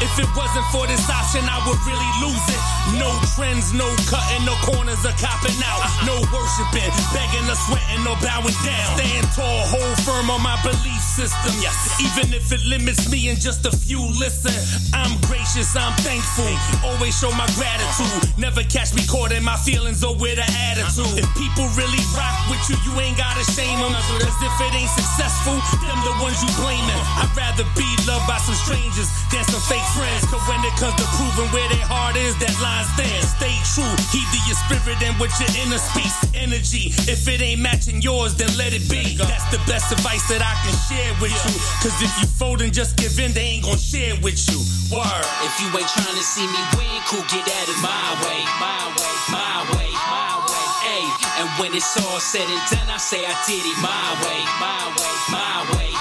if it wasn't for this option, I would really lose it. No trends, no cutting, no corners are copping out. No worshiping, begging or sweating or bowing down. Stand tall, hold firm on my belief system. Yes, even if it limits me and just a few listen. I'm gracious, I'm thankful. Always show my gratitude. Never catch me caught in my feelings or with an attitude. If people really rock with you, you ain't gotta shame them. Cause if it ain't successful, them the ones you blaming. I'd rather be loved by some strangers than some fake friends. Cause when it comes to proving where their heart is, that line stands. Stay true, heed to your spirit and what your inner speaks. Energy, if it ain't matching yours, then let it be. That's the best advice that I can share with you. Cause if you fold and just give in, they ain't gonna share with you. Word. If you ain't trying to see me win, cool, get at it my way, my way, my way, my way. Hey, and when it's all said and done, I say I did it my way, my way, my way.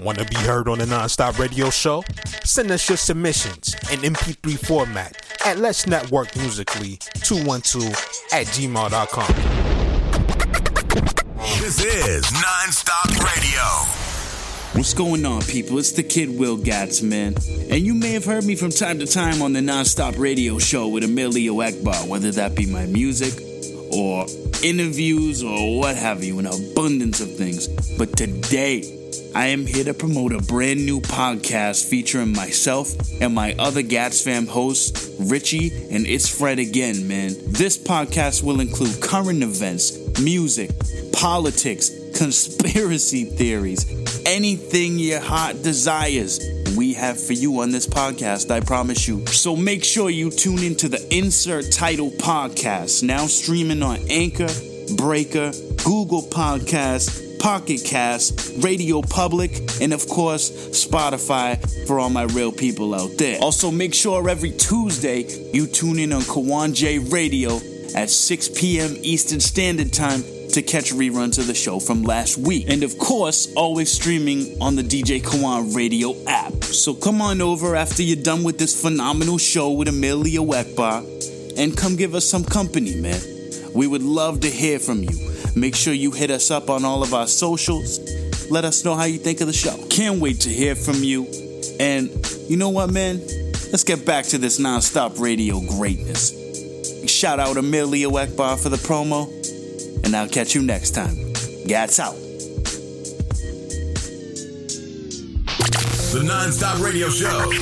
Want to be heard on the Nonstop Radio Show? Send us your submissions in MP3 format at Let's Network Musically 212 at gmail.com. This is Nonstop Radio. What's going on, people? It's the kid Will Gats, man. And you may have heard me from time to time on the Nonstop Radio Show with Emilio Egbar, whether that be my music or interviews or what have you, an abundance of things. But today, I am here to promote a brand new podcast featuring myself and my other Gats fam hosts, Richie and It's Fred again, man. This podcast will include current events, music, politics, conspiracy theories, anything your heart desires. We have for you on this podcast, I promise you. So make sure you tune into the Insert Title Podcast, now streaming on Anchor, Breaker, Google Podcasts, Pocket Cast, Radio Public, and of course, Spotify for all my real people out there. Also, make sure every Tuesday you tune in on Kawan J Radio at 6 p.m. Eastern Standard Time to catch reruns of the show from last week. And of course, always streaming on the DJ Kawan radio app. So come on over after you're done with this phenomenal show with Amelia Egbar and come give us some company, man. We would love to hear from you. Make sure you hit us up on all of our socials. Let us know how you think of the show. Can't wait to hear from you. And you know what, man? Let's get back to this non-stop radio greatness. Shout out Emilio Egbar for the promo, and I'll catch you next time. Gats out. The non-stop radio show.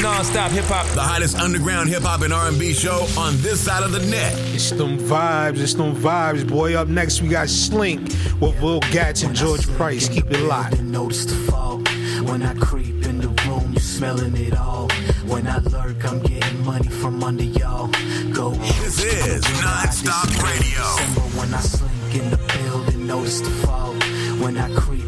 Non-stop hip hop. The hottest underground hip hop and R&B show on this side of the net. It's them vibes, it's them vibes, boy. Up next, we got Slink with Will Gats and George Price. Keep it locked. Notice the fall when I creep in the room, you smelling it all. When I lurk, I'm getting money from under y'all. Go. This is non-stop radio. When I slink in the building, notice the fall. When I creep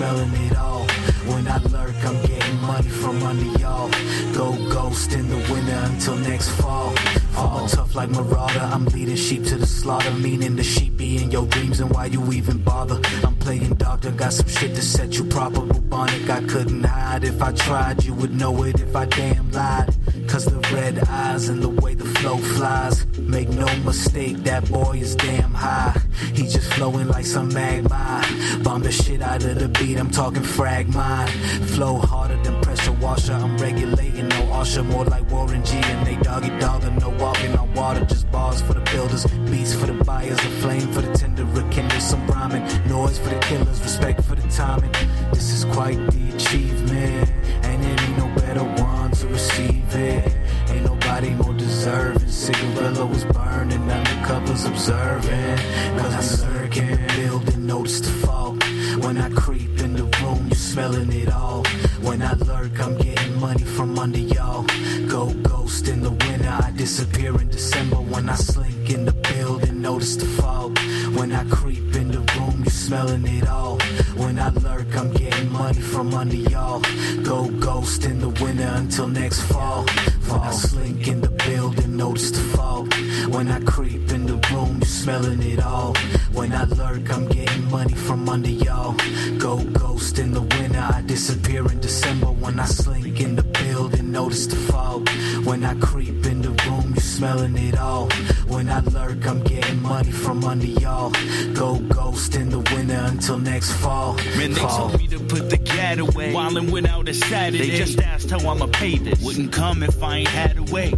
smelling it all. When I lurk, I'm getting money from under y'all. Go ghost in the winter until next fall. Fall tough like Marauder. I'm leading sheep to the slaughter, meaning the sheep be in your dreams and why you even bother. I'm playing doctor, got some shit to set you proper. Bubonic, I couldn't hide. If I tried, you would know it if I damn lied. Cause the red eyes and the way the flow flies. Make no mistake, that boy is damn high. He just flowing like some magma. Bomb the shit out of the beat, I'm talking frag mine. Flow harder than washer. I'm regulating, no usher, more like Warren G and they doggy dog and no walking on water. Just bars for the builders, beats for the buyers, a flame for the tender, rekindle some rhyming, noise for the killers, respect for the timing. This is quite the achievement, and it ain't no better one to receive it. Ain't nobody more deserving. Cigarillo was burning, undercovers observing. Cause I circuit, building, notice the fall. When I creep in the room, you smelling it all. When I lurk, I'm getting money from under y'all. Go ghost in the winter, I disappear in December. When I slink in the building, notice the fog. When I creep in the room, you smelling it all. When I lurk, I'm getting money from under y'all. Go ghost in the winter until next fall. When I slink in the building, notice the fog. When I creep in the room, you smelling it all. When I lurk, I'm getting money from under y'all. Go ghost in the winter, I disappear in December. When I slink in the building, notice the fog. When I creep in the room, you smelling it all. When I lurk, I'm getting money from under y'all. Go ghost in the winter until next fall. Man, they fall. told me to put the gat away. Wildin' without a Saturday. They just asked how I'ma pay this. Wouldn't come if I ain't had a way.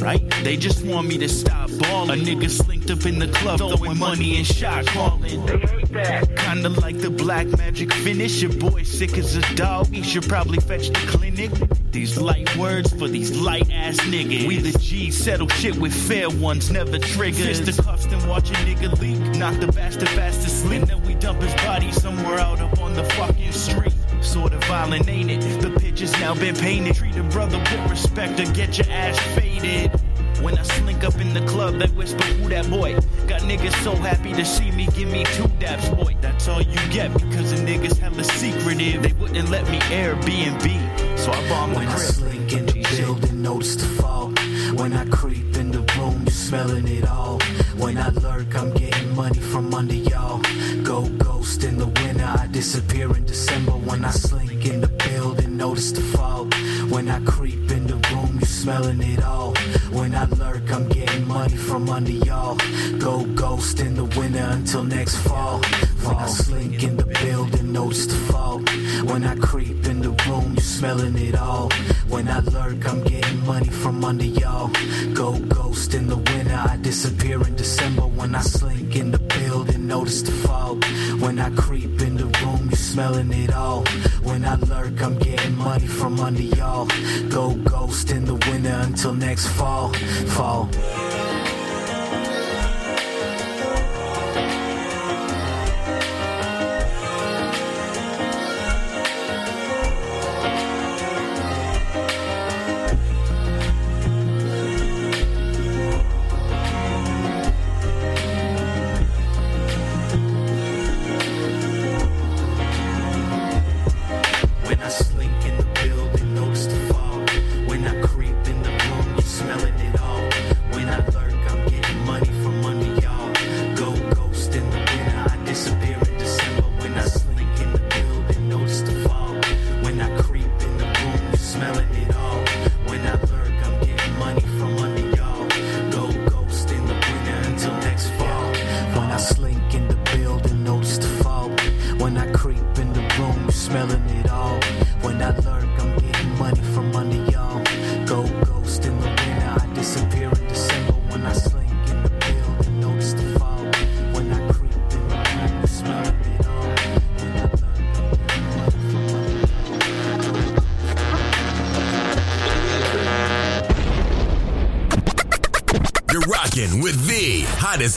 Right? They just want me to stop ballin'. A nigga slinked up in the club, throwing money and shot calling. They hate that. Kinda like the black magic finish. Your boy sick as a dog. He should probably fetch the clinic. These light words for these light ass niggas. We the G settle shit with fair ones, never triggers. Fist the cuffs and watch a nigga leak. Knock the bastard fast asleep. And then we dump his body somewhere out up on the fucking street. Sorta violent, ain't it? The picture's now been painted. Treat a brother with respect or get your ass faded. When I slink up in the club, they whisper, who that boy? Got niggas so happy to see me, give me two daps, boy. That's all you get because the niggas hella secretive. They wouldn't let me Airbnb, so I bombed the When I crib. Building, notice the fog. When I creep in the room, you smelling it all. When I lurk, I'm getting money from under y'all. Go ghost in the winter, I disappear in December. When I slink in the building, notice the fog. When I creep in the room, you smelling it all. When I lurk, I'm getting money from under y'all. Go ghost in the winter until next fall. When I slink in the building, notice the fall. When I creep in the room, you smelling it all. When I lurk, I'm getting money from under y'all. Go ghost in the winter, I disappear in December. When I slink in the building, notice the fog. When I creep in the room, you smelling it all. When I lurk, I'm getting money from under y'all. Go ghost in the winter until next fall. Fall.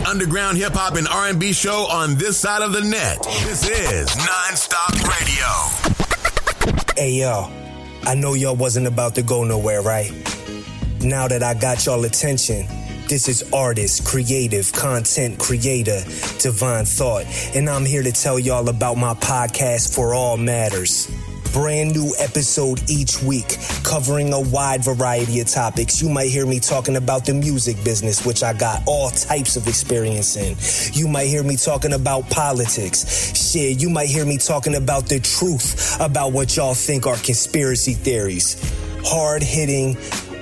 Underground hip hop and R&B show on this side of the net. This is Nonstop Radio. Hey yo, I know y'all wasn't about to go nowhere, right? Now that I got y'all attention, this is artist, creative, content creator, Divine Thought, and I'm here to tell y'all about my podcast for all matters. Brand new episode each week, covering a wide variety of topics. You might hear me talking about the music business, which I got all types of experience in. You might hear me talking about politics. Shit, you might hear me talking about the truth about what y'all think are conspiracy theories. Hard hitting,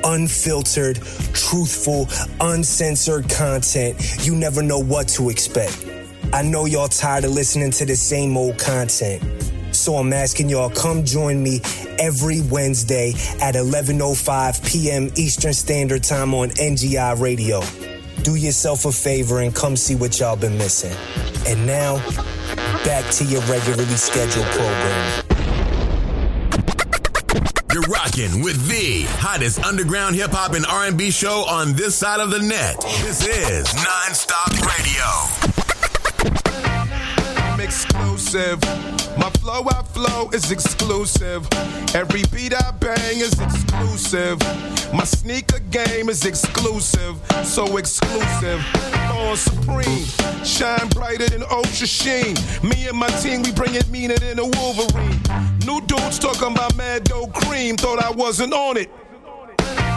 unfiltered, truthful, uncensored content. You never know what to expect. I know y'all tired of listening to the same old content. So I'm asking y'all come join me every Wednesday at 11:05 p.m. Eastern Standard Time on NGI Radio. Do yourself a favor and come see what y'all been missing. And now, back to your regularly scheduled program. You're rocking with the hottest underground hip hop and R&B show on this side of the net. This is Nonstop Radio. I'm exclusive. Flow I flow is exclusive. Every beat I bang is exclusive. My sneaker game is exclusive. So exclusive. Born supreme. Shine brighter than ultra sheen. Me and my team, we bring it meaner than a Wolverine. New dudes talking about mad dope cream. Thought I wasn't on it.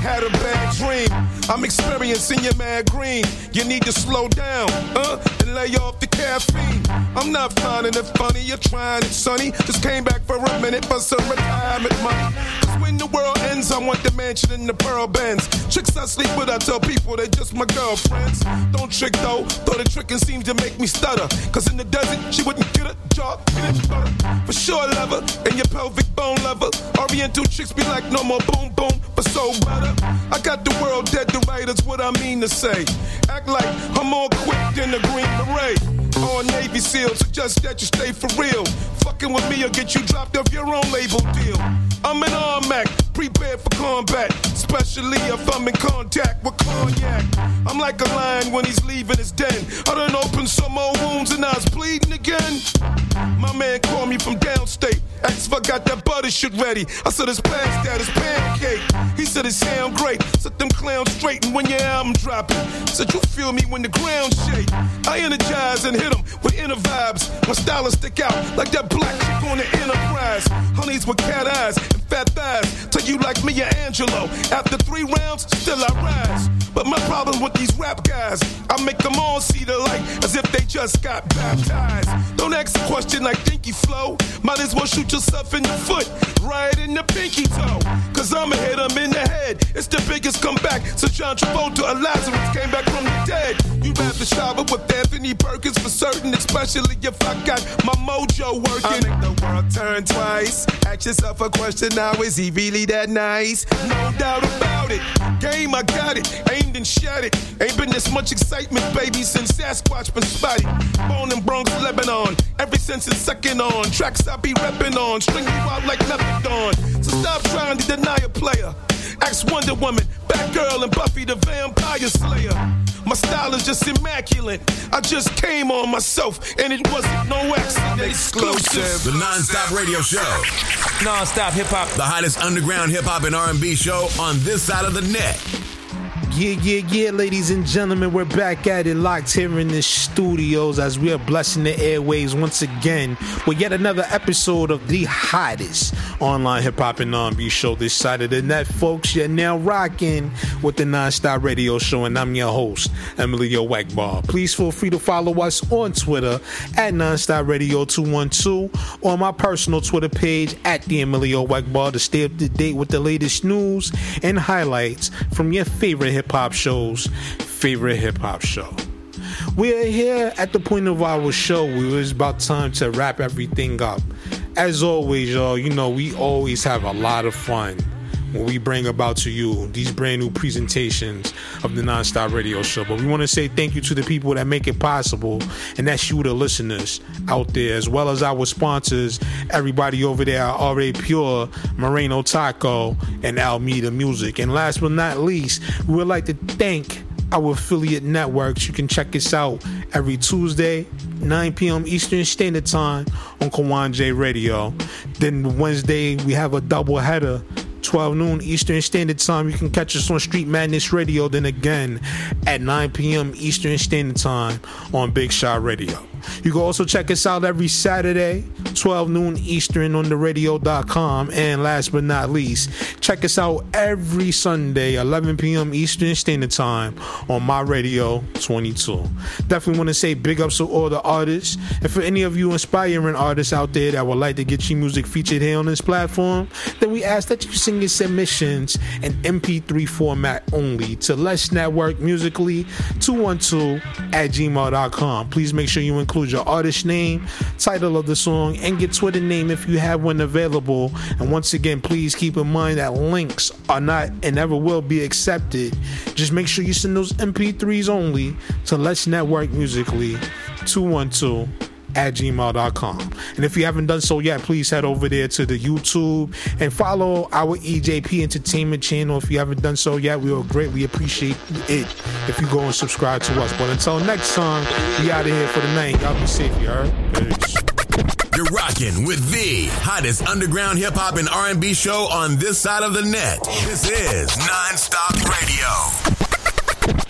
Had a bad dream. I'm experiencing your mad green. You need to slow down, uh, and lay off the caffeine. I'm not finding it funny. You're trying it, sonny. Just came back for a minute for some retirement money. Cause when the world ends, I want the mansion and the pearl bands. Chicks I sleep with, I tell people they're just my girlfriends. Don't trick though, though the tricking seems to make me stutter. Cause in the desert, she wouldn't get a job. For sure, lover, and your pelvic bone lever. Oriental chicks be like, no more boom boom, but so better. I got the world dead to right, that's what I mean to say. Act like I'm more quick than the Green Beret. Or a Navy SEAL, suggest that you stay for real. Fucking with me will get you dropped off your own label deal. I'm an RMAC, prepared for combat, especially if I'm in contact with cognac. I'm like a lion when he's leaving his den. I done opened some old wounds and I was bleeding again. My man called me from downstate. Asked if I got that butter shit ready. I said it's past that, it's pancake. He said it sound great. Set them clowns straight and when your album dropping. Said you feel me when the ground shake. I energize and hit them with inner vibes. My style stick out like that black chick on the enterprise. Honeys with cat eyes and fat thighs. Tell you like me and Angelo. After three rounds, still I rise. But my problem with these rap guys, I make them all see the light as if they just got baptized. Don't ask a question like Dinky Flow. Might as well shoot yourself in the foot, right in the pinky toe. Cause I'ma hit them in the. It's the biggest comeback since John Travolta and Lazarus came back from the dead. You rather shower with Anthony Perkins for certain, especially if I got my mojo working. I make the world turn twice. Ask yourself a question now, is he really that nice? No doubt about it. Game, I got it. Aimed and shot it. Ain't been this much excitement, baby, since Sasquatch been spotted. Born in Bronx, Lebanon. Every since it's second on. Tracks I be repping on. String you out like Lebanon. So stop trying to deny a player. Ask Wonder Woman, Batgirl, and Buffy the Vampire Slayer. My style is just immaculate. I just came on myself, and it wasn't no accident. Exclusive. The Nonstop Radio Show. Nonstop hip hop. The hottest underground hip hop and R&B show on this side of the net. Yeah, yeah, yeah, ladies and gentlemen, we're back at it, locked here in the studios as we are blessing the airwaves once again with yet another episode of the hottest online hip hop and R&B show this side of the net, folks. You're now rocking with the Nonstop Radio Show, and I'm your host, Emilio Wackbar. Please feel free to follow us on Twitter at Nonstop Radio 212 or my personal Twitter page at the Emilio Wackbar to stay up to date with the latest news and highlights from your favorite hip hop show's favorite hip hop show. We're here at the point of our show where it's about time to wrap everything up. As always, y'all, you know, we always have a lot of fun when we bring about to you these brand new presentations of the Nonstop Radio Show. But we want to say thank you to the people that make it possible, and that's you, the listeners out there, as well as our sponsors, everybody over there, Already Pure, Moreno Taco, and Almeida Music. And last but not least, we would like to thank our affiliate networks. You can check us out every Tuesday, 9 p.m. Eastern Standard Time on Kawan J Radio. Then Wednesday, we have a double header 12 noon Eastern Standard Time. You can catch us on Street Madness Radio, then again at 9 p.m. Eastern Standard Time on Big Shot Radio. You can also check us out every Saturday, 12 noon Eastern on the radio.com. And last but not least, check us out every Sunday, 11 p.m. Eastern Standard Time on My Radio 22. Definitely want to say big ups to all the artists. And for any of you inspiring artists out there that would like to get your music featured here on this platform, then we ask that you send your submissions in MP3 format only to Let's Network Musically 212 at gmail.com. Please make sure you include your artist name, title of the song, and your Twitter name if you have one available. And once again, please keep in mind that links are not and never will be accepted. Just make sure you send those MP3s only to Let's Network Musically 212 at gmail.com. And if you haven't done so yet, please head over there to the YouTube and follow our EJP Entertainment channel. If you haven't done so yet, we will greatly appreciate it if you go and subscribe to us. But until next time, we out of here for the night. Y'all be safe, heard? Peace. You're rocking with the hottest underground hip hop and R&B show on this side of the net. This is Nonstop Radio.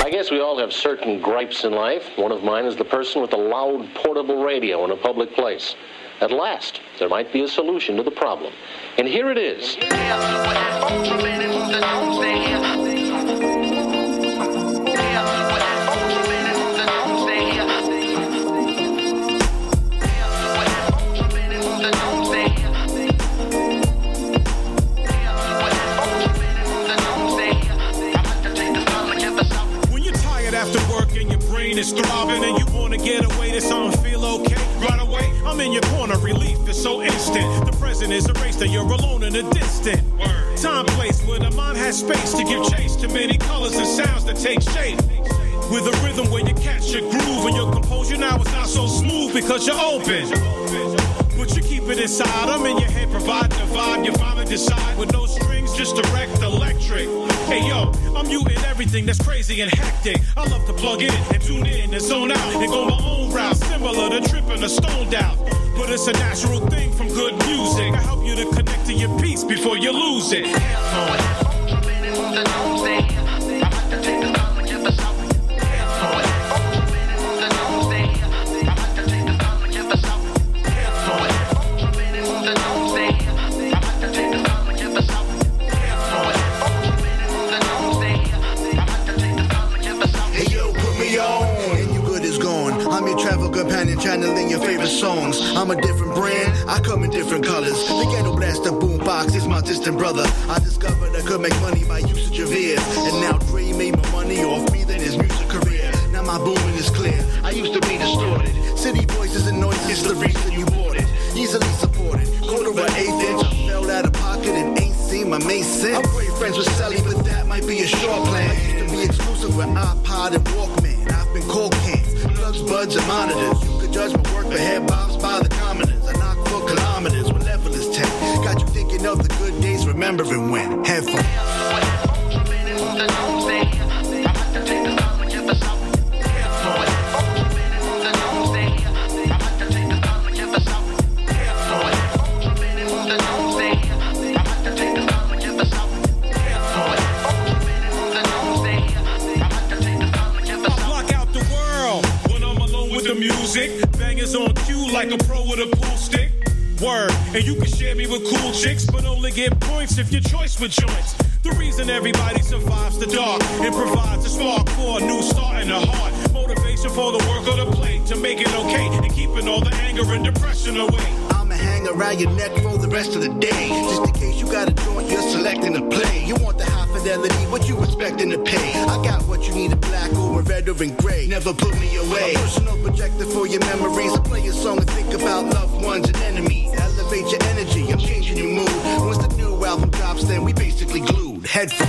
I guess we all have certain gripes in life. One of mine is the person with a loud portable radio in a public place. At last, there might be a solution to the problem. And here it is. Throbbing and you wanna get away to something feel okay right away, I'm in your corner. Relief is so instant. The present is erased and you're alone in the distant. Time place where the mind has space to give chase to many colors and sounds that take shape. With a rhythm where you catch your groove and your composure now is not so smooth because you're open. But you keep it inside, I'm in your head, provide the vibe. You finally decide with no strings, just direct electric. Hey yo, I'm muting everything that's crazy and hectic. I love to plug in and tune in and zone out and go my own route, similar to tripping or stoned out. But it's a natural thing from good music. I help you to connect to your peace before you lose it. Hey favorite songs. I'm a different brand, I come in different colors. The ghetto blaster boombox is my distant brother. I discovered I could make money by usage of ears. And now Dre made more money off me than his music career. Now my booming is clear. I used to be distorted. City voices and noises, the reason you bought it. Easily supported. Quarter of eighth inch, I fell out of pocket and ain't seen my main sense. I'm great friends with Sally, but that might be a short plan. I used to be exclusive with iPod and Walkman. I've been cold cans, plugs, buds, and monitors. Judge my work for head bobs by the commoners. I knock for kilometers when level is 10. Got you thinking of the good days, remembering when. Headphones. If your choice with joints. The reason everybody survives the dark and provides a spark for a new start in the heart. Motivation for the work of the plate to make it okay and keeping all the anger and depression away. I'ma hang around your neck for the rest of the day. Just in case you got a joint, you're selecting to play. You want the high fidelity, what you expecting to pay? I got what you need in black or in red or in gray. Never put me away. A personal projector for your memories. I play a song and think about loved ones and enemies. Elevate your energy, I'm changing your mood. Once the new album drops, then we basically glued. Headphones.